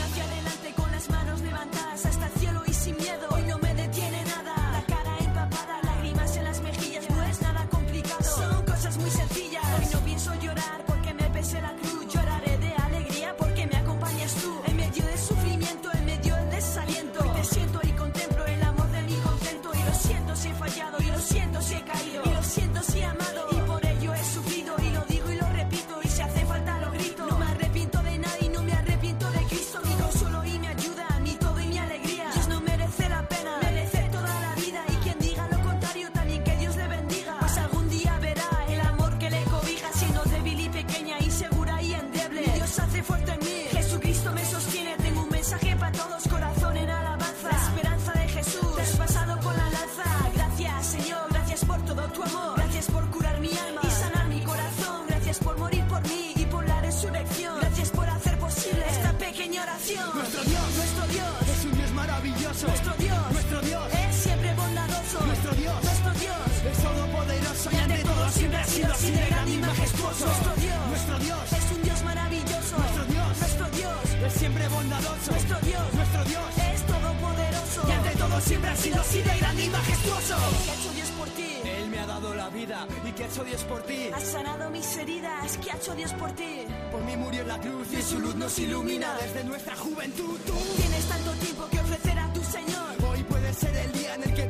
Siempre bondadoso. Nuestro Dios, nuestro Dios es todopoderoso. Y ante todo siempre ha sido así de grande y majestuoso. ¿Qué ha hecho Dios por ti? Él me ha dado la vida y que ha hecho Dios por ti. Has sanado mis heridas. ¿Qué ha hecho Dios por ti? Por mí murió en la cruz y su luz nos ilumina desde nuestra juventud. Tú tienes tanto tiempo que ofrecer a tu Señor. Hoy puede ser el día en el que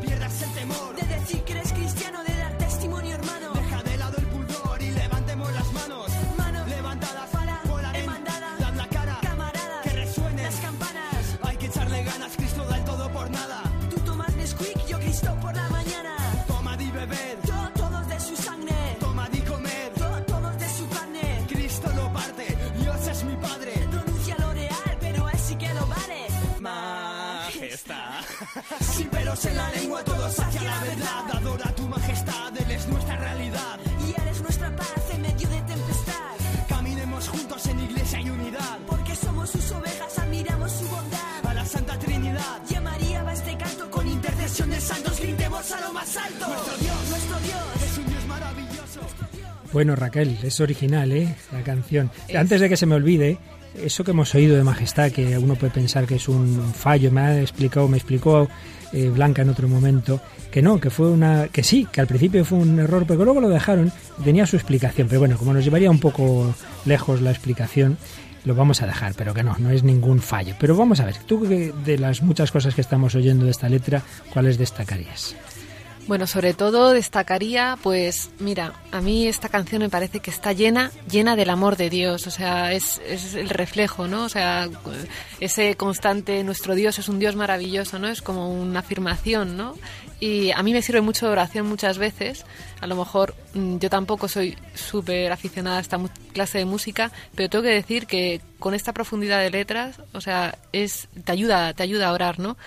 pelos en la lengua, todos hacia la verdad. Adora tu majestad, Él es nuestra realidad. Y eres nuestra paz en medio de tempestad. Caminemos juntos en iglesia y unidad. Porque somos sus ovejas, admiramos su bondad. A la Santa Trinidad, Y a María va este canto con intercesión de santos, gritemos a lo más alto. Nuestro Dios. nuestro Dios. es un Dios maravilloso. Bueno, Raquel, es original, ¿eh? La canción. Antes de que se me olvide, eso que hemos oído de Majestad, que uno puede pensar que es un fallo, me ha explicado, me explicó eh, Blanca en otro momento, que no, que fue una, que sí, que al principio fue un error, pero luego lo dejaron, tenía su explicación. Pero bueno, como nos llevaría un poco lejos la explicación, lo vamos a dejar, pero que no, no es ningún fallo. Pero vamos a ver, tú de las muchas cosas que estamos oyendo de esta letra, ¿cuáles destacarías? Bueno, sobre todo destacaría, pues, mira, a mí esta canción me parece que está llena, llena del amor de Dios, o sea, es, es el reflejo, ¿no? O sea, ese constante, nuestro Dios es un Dios maravilloso, ¿no? Es como una afirmación, ¿no? Y a mí me sirve mucho de oración muchas veces, a lo mejor mm, yo tampoco soy súper aficionada a esta clase de música, pero tengo que decir que con esta profundidad de letras, o sea, es, te ayuda, te ayuda a orar, ¿no?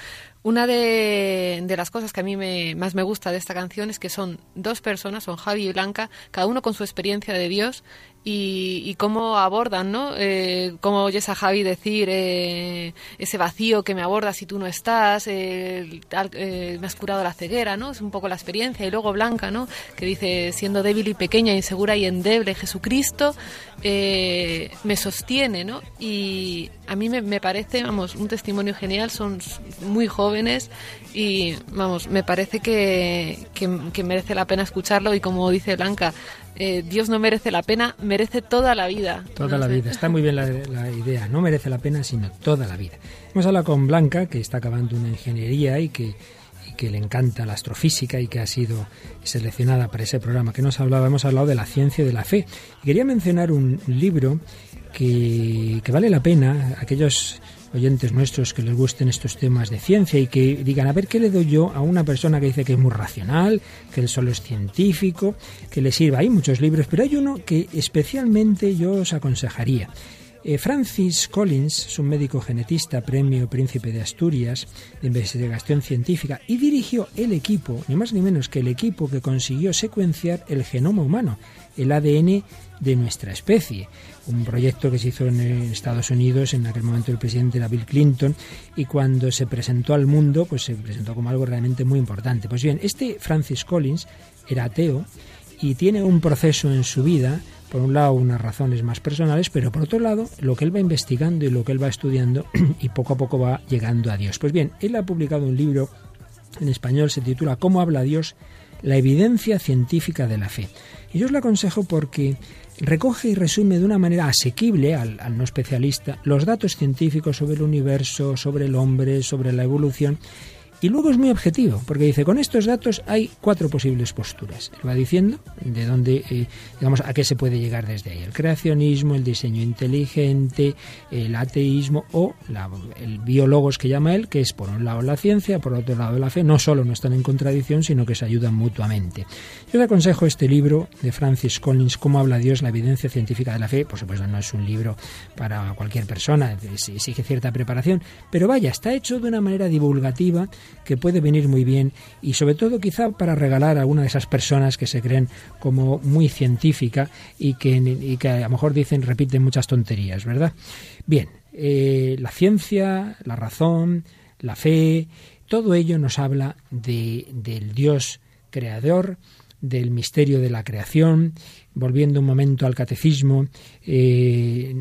Una de, las cosas que a mí me, más me gusta de esta canción es que son dos personas, son Javi y Blanca, cada uno con su experiencia de Dios y, y cómo abordan, ¿no? Eh, cómo oyes a Javi decir eh, ese vacío que me aborda si tú no estás, eh, eh, me has curado la ceguera, ¿no? Es un poco la experiencia. Y luego Blanca, ¿no? Que dice, siendo débil y pequeña, insegura y endeble, Jesucristo eh, me sostiene, ¿no? Y a mí me, me parece, vamos, un testimonio genial, son muy jóvenes y, vamos, me parece que, que merece la pena escucharlo y como dice Blanca, eh, Dios no merece la pena, merece toda la vida. Toda No la sé. vida. Está muy bien la, la idea. No merece la pena, sino toda la vida. Hemos hablado con Blanca, que está acabando una ingeniería y que, y que le encanta la astrofísica y que ha sido seleccionada para ese programa que nos hablaba. Hemos hablado de la ciencia y de la fe. Y quería mencionar un libro que, que vale la pena. Aquellos oyentes nuestros que les gusten estos temas de ciencia y que digan, a ver, ¿qué le doy yo a una persona que dice que es muy racional, que él solo es científico, que le sirva? Hay muchos libros, pero hay uno que especialmente yo os aconsejaría. Eh, Francis Collins es un médico genetista, premio Príncipe de Asturias de investigación científica y dirigió el equipo, ni más ni menos que el equipo que consiguió secuenciar el genoma humano, el ADN de nuestra especie. Un proyecto que se hizo en eh, Estados Unidos, en aquel momento el presidente era Bill Clinton, y cuando se presentó al mundo, pues se presentó como algo realmente muy importante. Pues bien, este Francis Collins era ateo y tiene un proceso en su vida por un lado unas razones más personales, pero por otro lado lo que él va investigando y lo que él va estudiando y poco a poco va llegando a Dios. Pues bien, él ha publicado un libro en español, se titula ¿Cómo habla Dios? La evidencia científica de la fe. Y yo os lo aconsejo porque recoge y resume de una manera asequible al, al no especialista los datos científicos sobre el universo, sobre el hombre, sobre la evolución y luego es muy objetivo, porque dice, con estos datos hay cuatro posibles posturas. Él va diciendo de dónde, eh, digamos, a qué se puede llegar desde ahí. El creacionismo, el diseño inteligente, el ateísmo o la- el biólogos que llama él, que es por un lado la ciencia, por otro lado la fe. No solo no están en contradicción, sino que se ayudan mutuamente. Yo le aconsejo este libro de Francis Collins, Cómo habla Dios, la evidencia científica de la fe. Por supuesto, no es un libro para cualquier persona, exige cierta preparación, pero vaya, está hecho de una manera divulgativa que puede venir muy bien y sobre todo quizá para regalar a alguna de esas personas que se creen como muy científica y que, y que a lo mejor dicen, repiten muchas tonterías, ¿verdad? Bien, eh, la ciencia, la razón, la fe, todo ello nos habla de, del Dios creador, del misterio de la creación. Volviendo un momento al catecismo, eh,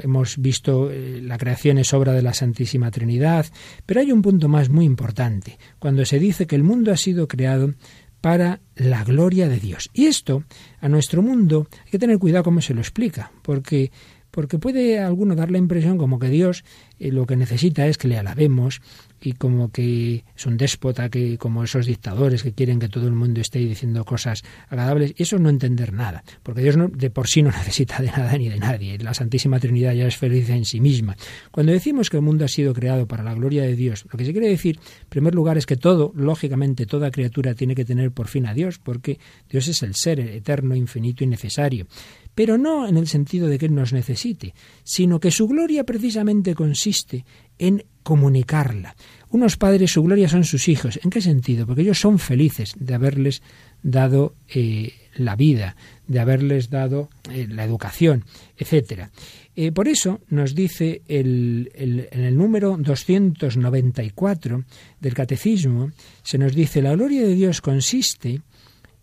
hemos visto eh, la creación es obra de la Santísima Trinidad, pero hay un punto más muy importante, cuando se dice que el mundo ha sido creado para la gloria de Dios. Y esto, a nuestro mundo, hay que tener cuidado cómo se lo explica, porque porque puede alguno dar la impresión como que Dios eh, lo que necesita es que le alabemos y como que es un déspota, que como esos dictadores que quieren que todo el mundo esté diciendo cosas agradables, eso no entender nada, porque Dios no, de por sí no necesita de nada ni de nadie, la Santísima Trinidad ya es feliz en sí misma. Cuando decimos que el mundo ha sido creado para la gloria de Dios, lo que se quiere decir, en primer lugar, es que todo, lógicamente, toda criatura tiene que tener por fin a Dios, porque Dios es el ser eterno, infinito y necesario pero no en el sentido de que Él nos necesite, sino que su gloria precisamente consiste en comunicarla. Unos padres, su gloria son sus hijos. ¿En qué sentido? Porque ellos son felices de haberles dado eh, la vida, de haberles dado eh, la educación, etcétera. Eh, por eso nos dice el, en el número 294 del Catecismo, se nos dice, la gloria de Dios consiste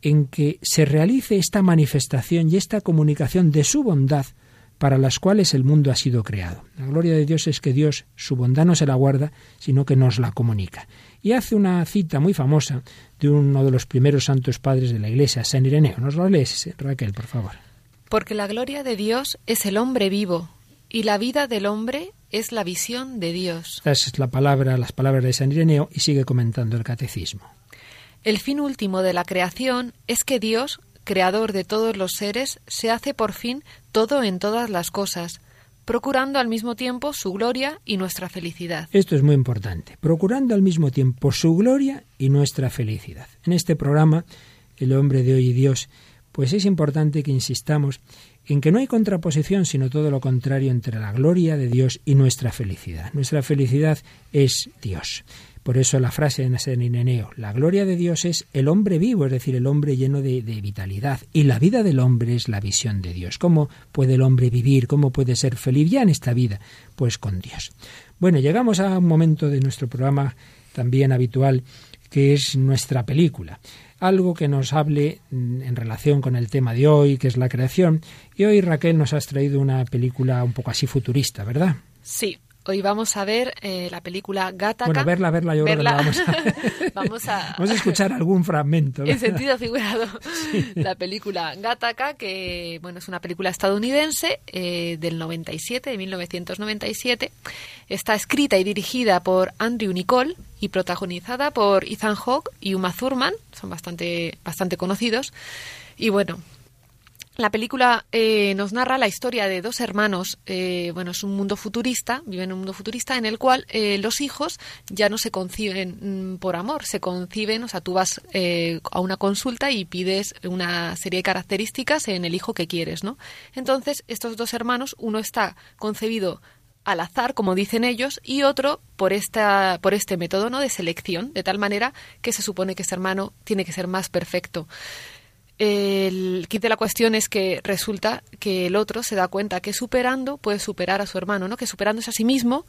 en que se realice esta manifestación y esta comunicación de su bondad para las cuales el mundo ha sido creado. La gloria de Dios es que Dios su bondad no se la guarda, sino que nos la comunica. Y hace una cita muy famosa de uno de los primeros santos padres de la Iglesia, San Ireneo. ¿Nos lo lees, Raquel, por favor? Porque la gloria de Dios es el hombre vivo, y la vida del hombre es la visión de Dios. Esa es la palabra, las palabras de San Ireneo, y sigue comentando el catecismo. El fin último de la creación es que Dios, creador de todos los seres, se hace por fin todo en todas las cosas, procurando al mismo tiempo su gloria y nuestra felicidad. Esto es muy importante, procurando al mismo tiempo su gloria y nuestra felicidad. En este programa, El hombre de hoy y Dios, pues es importante que insistamos en que no hay contraposición, sino todo lo contrario entre la gloria de Dios y nuestra felicidad. Nuestra felicidad es Dios. Por eso la frase en San Ireneo, la gloria de Dios es el hombre vivo, es decir, el hombre lleno de, de, vitalidad. Y la vida del hombre es la visión de Dios. ¿Cómo puede el hombre vivir? ¿Cómo puede ser feliz ya en esta vida? Pues con Dios. Bueno, llegamos a un momento de nuestro programa también habitual, que es nuestra película. Algo que nos hable mm, en relación con el tema de hoy, que es la creación. Y hoy Raquel nos has traído una película un poco así futurista, ¿verdad? Sí, Hoy vamos a ver eh, la película Gataca. Bueno, verla, verla, yo verla. creo que la vamos a... vamos a... vamos a escuchar algún fragmento. En sentido figurado. Sí. La película Gataca, que bueno, es una película estadounidense eh, del 97, de 1997. Está escrita y dirigida por Andrew Nicole y protagonizada por Ethan Hawke y Uma Thurman. Son bastante, bastante conocidos. Y bueno, la película eh, nos narra la historia de dos hermanos. Eh, bueno, es un mundo futurista, viven en un mundo futurista en el cual eh, los hijos ya no se conciben mm, por amor, se conciben, o sea, tú vas eh, a una consulta y pides una serie de características en el hijo que quieres, ¿no? Entonces, estos dos hermanos, uno está concebido al azar, como dicen ellos, y otro por esta por este método no de selección, de tal manera que se supone que ese hermano tiene que ser más perfecto. El kit de la cuestión es que resulta que el otro se da cuenta que superando puede superar a su hermano, ¿no? Que superándose a sí mismo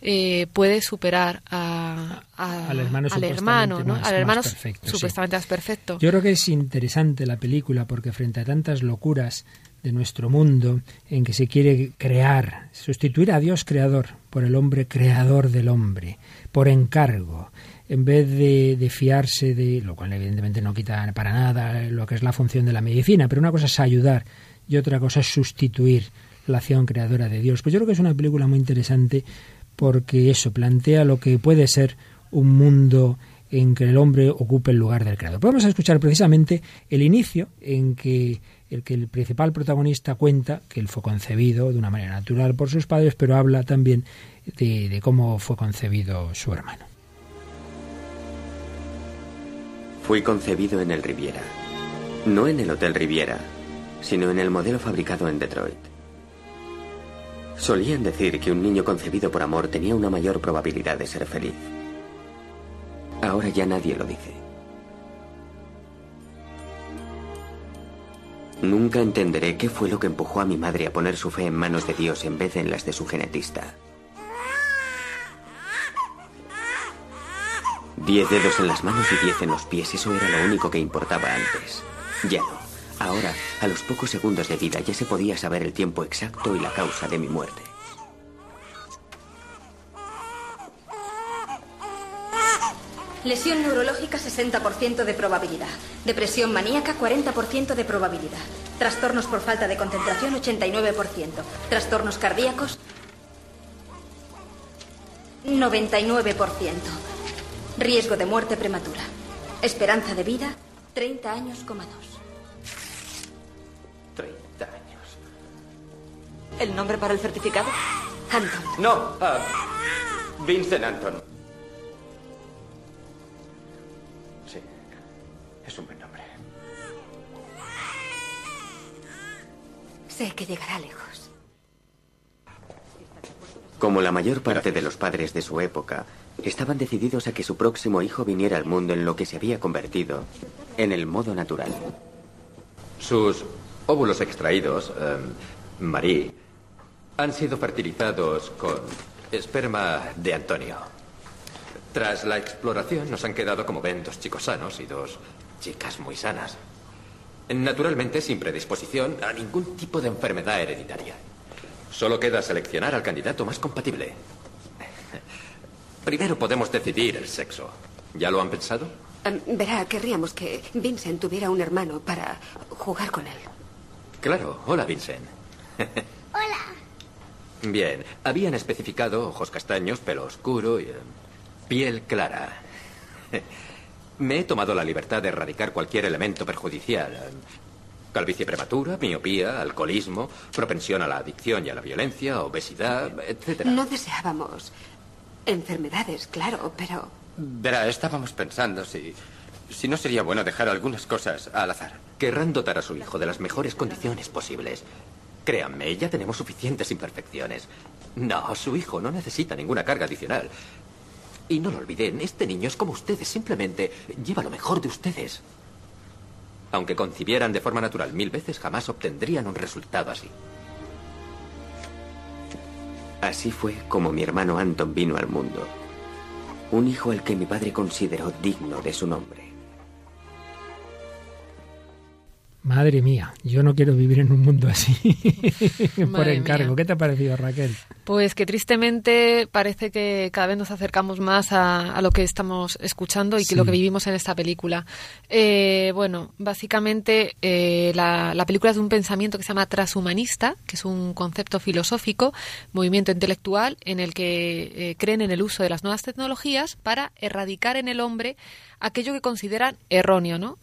eh, puede superar a, a, al hermano, al hermano, ¿no? más, al hermano más perfecto, supuestamente sí. más perfecto. Yo creo que es interesante la película porque frente a tantas locuras de nuestro mundo en que se quiere crear, sustituir a Dios creador por el hombre creador del hombre, por encargo, en vez de, de, fiarse de, lo cual evidentemente no quita para nada lo que es la función de la medicina, pero una cosa es ayudar y otra cosa es sustituir la acción creadora de Dios. Pues yo creo que es una película muy interesante porque eso plantea lo que puede ser un mundo en que el hombre ocupe el lugar del creador. Podemos escuchar precisamente el inicio en que el que el principal protagonista cuenta que él fue concebido de una manera natural por sus padres, pero habla también de cómo fue concebido su hermano. Fui concebido en el Riviera. No en el Hotel Riviera, sino en el modelo fabricado en Detroit. Solían decir que un niño concebido por amor tenía una mayor probabilidad de ser feliz. Ahora ya nadie lo dice. Nunca entenderé qué fue lo que empujó a mi madre a poner su fe en manos de Dios en vez de en las de su genetista. Diez dedos en las manos y diez en los pies, eso era lo único que importaba antes. Ya no. Ahora, a los pocos segundos de vida, ya se podía saber el tiempo exacto y la causa de mi muerte. Lesión neurológica 60% de probabilidad. Depresión maníaca 40% de probabilidad. Trastornos por falta de concentración 89%. Trastornos cardíacos 99%. Riesgo de muerte prematura. Esperanza de vida 30 años, 2. 30 años. ¿El nombre para el certificado? Anton. No, ah, Vincent Anton. Sí, es un buen nombre. Sé que llegará lejos. Como la mayor parte de los padres de su época, estaban decididos a que su próximo hijo viniera al mundo en lo que se había convertido en el modo natural. Sus óvulos extraídos, eh, Marie, han sido fertilizados con esperma de Antonio. Tras la exploración nos han quedado, como ven, dos chicos sanos y dos chicas muy sanas. Naturalmente sin predisposición a ningún tipo de enfermedad hereditaria. Solo queda seleccionar al candidato más compatible. Primero podemos decidir el sexo. ¿Ya lo han pensado? Em, verá, querríamos que Vincent tuviera un hermano para jugar con él. Claro. Hola, Vincent. Hola. Bien. Habían especificado ojos castaños, pelo oscuro y eh, piel clara. Me he tomado la libertad de erradicar cualquier elemento perjudicial. Calvicie prematura, miopía, alcoholismo, propensión a la adicción y a la violencia, obesidad, etc. No deseábamos enfermedades, claro, pero... Verá, estábamos pensando si... Si no sería bueno dejar algunas cosas al azar. Querrán dotar a su hijo de las mejores condiciones posibles. Créanme, ya tenemos suficientes imperfecciones. No, su hijo no necesita ninguna carga adicional. Y no lo olviden, este niño es como ustedes, simplemente lleva lo mejor de ustedes. Aunque concibieran de forma natural mil veces, jamás obtendrían un resultado así. Así fue como mi hermano Anton vino al mundo. Un hijo al que mi padre consideró digno de su nombre. Madre mía, yo no quiero vivir en un mundo así por encargo. mía. ¿Qué te ha parecido, Raquel? Pues que tristemente parece que cada vez nos acercamos más a, a lo que estamos escuchando y que Sí. lo que vivimos en esta película. Eh, bueno, básicamente eh, la, la película es de un pensamiento que se llama transhumanista, que es un concepto filosófico, movimiento intelectual en el que eh, creen en el uso de las nuevas tecnologías para erradicar en el hombre aquello que consideran erróneo, ¿no?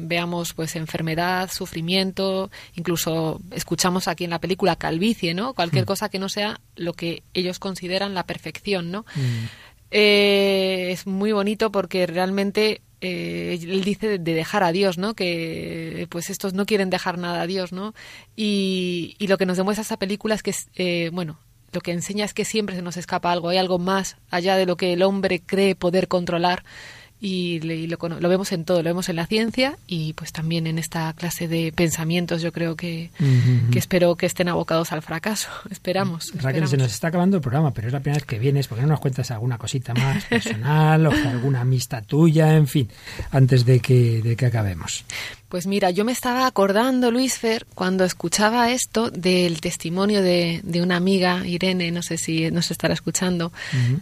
Veamos pues enfermedad, sufrimiento, incluso escuchamos aquí en la película calvicie, ¿no? Cualquier Mm. cosa que no sea lo que ellos consideran la perfección, ¿no? Eh, es muy bonito porque realmente eh, él dice de- de dejar a Dios, ¿no? Que pues estos no quieren dejar nada a Dios, ¿no? Y, y lo que nos demuestra esta película es que, eh, bueno, lo que enseña es que siempre se nos escapa algo, hay algo más allá de lo que el hombre cree poder controlar y, le- y lo, vemos en todo, lo vemos en la ciencia y pues también en esta clase de pensamientos yo creo que, espero que estén abocados al fracaso, esperamos. Raquel, esperamos. se nos está acabando el programa, pero es la primera vez que vienes. ¿Por qué no nos cuentas alguna cosita más personal o alguna amistad tuya? En fin, antes de que, de que acabemos. Pues mira, yo me estaba acordando, Luis Fer, cuando escuchaba esto del testimonio de, de una amiga, Irene, no sé si nos estará escuchando,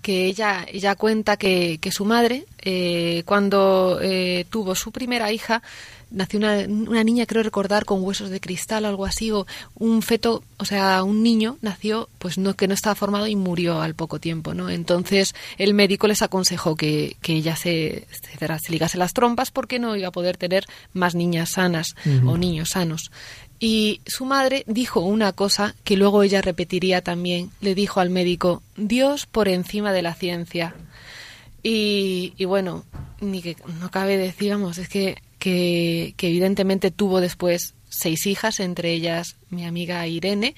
que ella, ella cuenta que, que su madre, eh, cuando eh, tuvo su primera hija, nació una, una niña, creo recordar, con huesos de cristal o algo así, o un feto, o sea, un niño nació, pues no, que no estaba formado y murió al poco tiempo, ¿no? Entonces el médico les aconsejó que, que ella se, se, se ligase las trompas porque no iba a poder tener más niñas sanas o niños sanos. Y su madre dijo una cosa que luego ella repetiría también. Le dijo al médico, Dios por encima de la ciencia. Y, y bueno, ni que no cabe decir, vamos, es que, que, que evidentemente tuvo después seis hijas, entre ellas mi amiga Irene,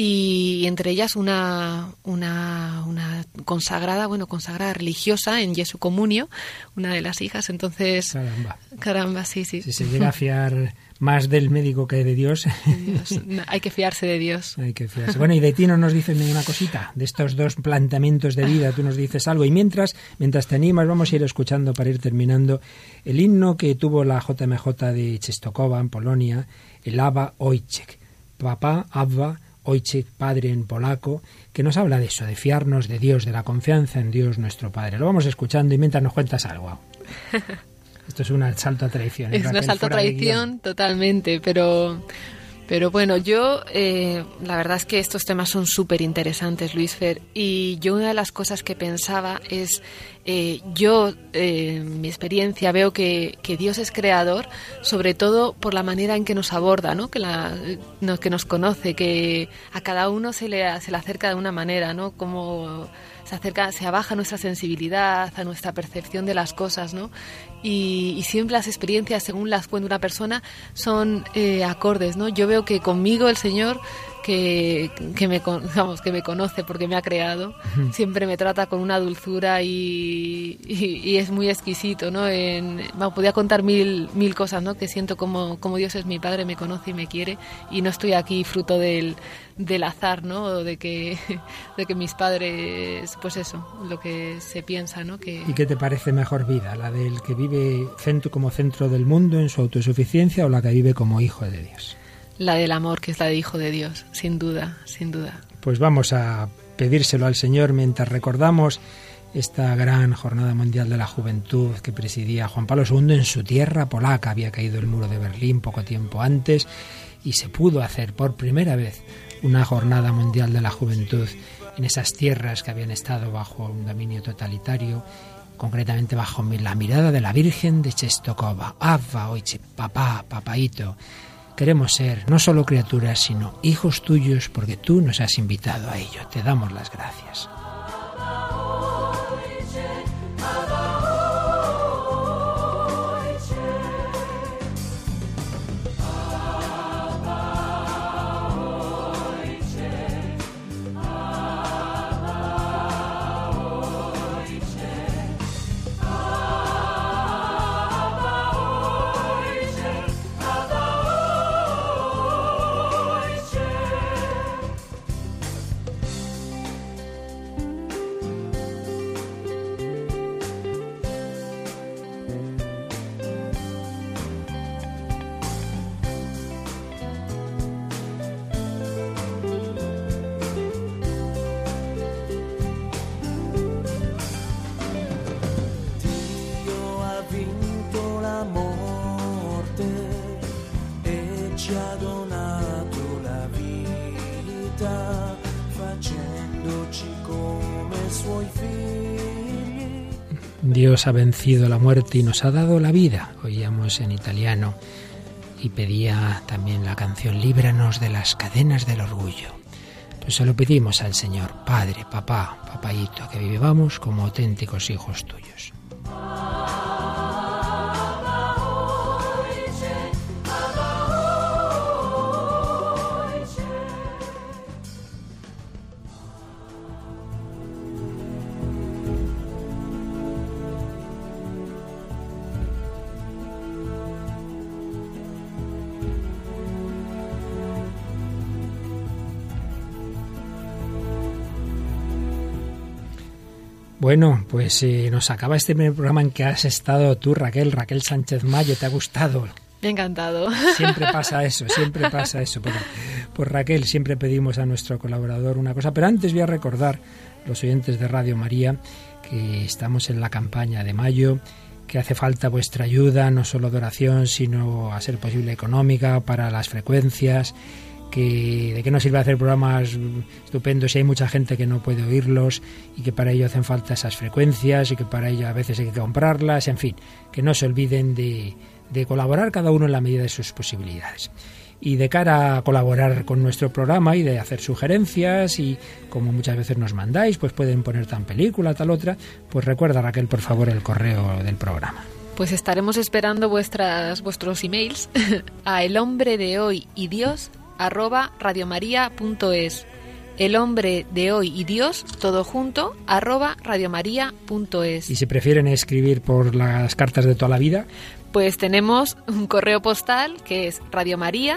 y entre ellas una, una, una consagrada, bueno, consagrada religiosa en Jesu Comunio, una de las hijas. Entonces, Caramba. caramba, sí, sí. Si se llega a fiar más del médico que de Dios. hay que fiarse de Dios. Hay que fiarse. Bueno, y de ti no nos dices ninguna cosita, de estos dos planteamientos de vida, tú nos dices algo. Y mientras, mientras te animas, vamos a ir escuchando para ir terminando el himno que tuvo la JMJ de Czestochowa en Polonia, el Abba Ojciech. Papá, Abba, Ojciech, Padre en polaco, que nos habla de eso, de fiarnos de Dios, de la confianza en Dios nuestro Padre. Lo vamos escuchando y mientras nos cuentas algo. Esto es un salto a traición. Es un asalto a traición totalmente, pero pero bueno, yo eh, la verdad es que estos temas son súper interesantes, Luis Fer, y yo una de las cosas que pensaba es, eh, yo eh, en mi experiencia veo que, que, Dios es creador, sobre todo por la manera en que nos aborda, ¿no? Que, la, que nos conoce, que a cada uno se le, se le acerca de una manera, ¿no? Como se acerca, se abaja nuestra sensibilidad, a nuestra percepción de las cosas, ¿no? Y, siempre las experiencias, según las cuenta una persona, son eh, acordes, ¿no? Yo veo que conmigo el Señor que, me, vamos, que me conoce porque me ha creado, siempre me trata con una dulzura y, es muy exquisito, ¿no? En, podía contar mil, mil cosas, ¿no? Que siento como, como Dios es mi Padre, me conoce y me quiere y no estoy aquí fruto del, del azar, ¿no? De que, de que mis padres, pues eso, lo que se piensa, ¿no? Que... ¿Y qué te parece mejor vida? ¿La del que vive centro, como centro del mundo en su autosuficiencia o la que vive como hijo de Dios? La del amor, que es la de Hijo de Dios, sin duda, sin duda. Pues vamos a pedírselo al Señor mientras recordamos esta gran jornada mundial de la juventud que presidía Juan Pablo II en su tierra polaca. Había caído el muro de Berlín poco tiempo antes y se pudo hacer por primera vez una jornada mundial de la juventud en esas tierras que habían estado bajo un dominio totalitario, concretamente bajo la mirada de la Virgen de Chestokova. Abba, oiche, papá, papaito. Queremos ser no solo criaturas, sino hijos tuyos porque tú nos has invitado a ello. Te damos las gracias. Dios ha vencido la muerte y nos ha dado la vida, oíamos en italiano, y pedía también la canción Líbranos de las cadenas del orgullo. Pues se lo pedimos al Señor, Padre, Papá, Papaito, que vivamos como auténticos hijos tuyos. Bueno, pues eh, nos acaba este primer programa en que has estado tú, Raquel, Raquel Sánchez Mayo, ¿te ha gustado? Me ha encantado. Siempre pasa eso, siempre pasa eso. Por, por Raquel siempre pedimos a nuestro colaborador una cosa, pero antes voy a recordar los oyentes de Radio María que estamos en la campaña de mayo, que hace falta vuestra ayuda, no solo de oración, sino a ser posible económica para las frecuencias que de qué nos sirve hacer programas estupendos si hay mucha gente que no puede oírlos y que para ello hacen falta esas frecuencias y que para ello a veces hay que comprarlas, en fin, que no se olviden de, de colaborar cada uno en la medida de sus posibilidades. Y de cara a colaborar con nuestro programa y de hacer sugerencias y como muchas veces nos mandáis, pues pueden poner tan película, tal otra, pues recuerda Raquel por favor el correo del programa. Pues estaremos esperando vuestras, vuestros emails a el hombre de hoy y Dios arroba radiomaria.es. El hombre de hoy y Dios, todo junto, arroba radiomaria.es. Y si prefieren escribir por las cartas de toda la vida, Pues tenemos un correo postal que es Radio María,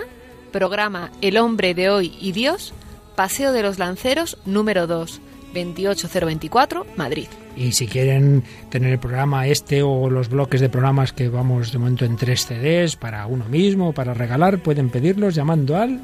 programa El hombre de hoy y Dios, Paseo de los Lanceros número 2, 28024, Madrid. Y si quieren tener el programa este o los bloques de programas que vamos de momento en tres CDs para uno mismo, para regalar, pueden pedirlos llamando al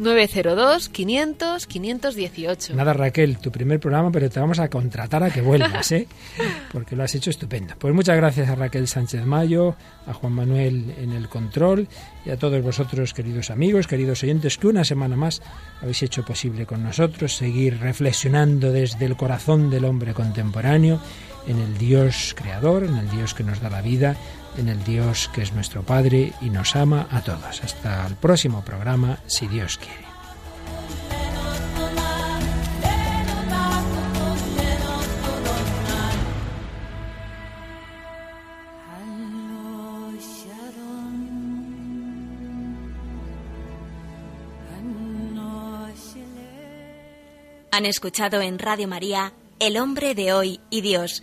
902-500-518. Nada, Raquel, tu primer programa, pero te vamos a contratar a que vuelvas, ¿eh? Porque lo has hecho estupendo. Pues muchas gracias a Raquel Sánchez Mayo, a Juan Manuel en el control y a todos vosotros, queridos amigos, queridos oyentes, que una semana más habéis hecho posible con nosotros seguir reflexionando desde el corazón del hombre contemporáneo en el Dios creador, en el Dios que nos da la vida en el Dios que es nuestro Padre y nos ama a todos. Hasta el próximo programa, si Dios quiere. Han escuchado en Radio María El hombre de hoy y Dios,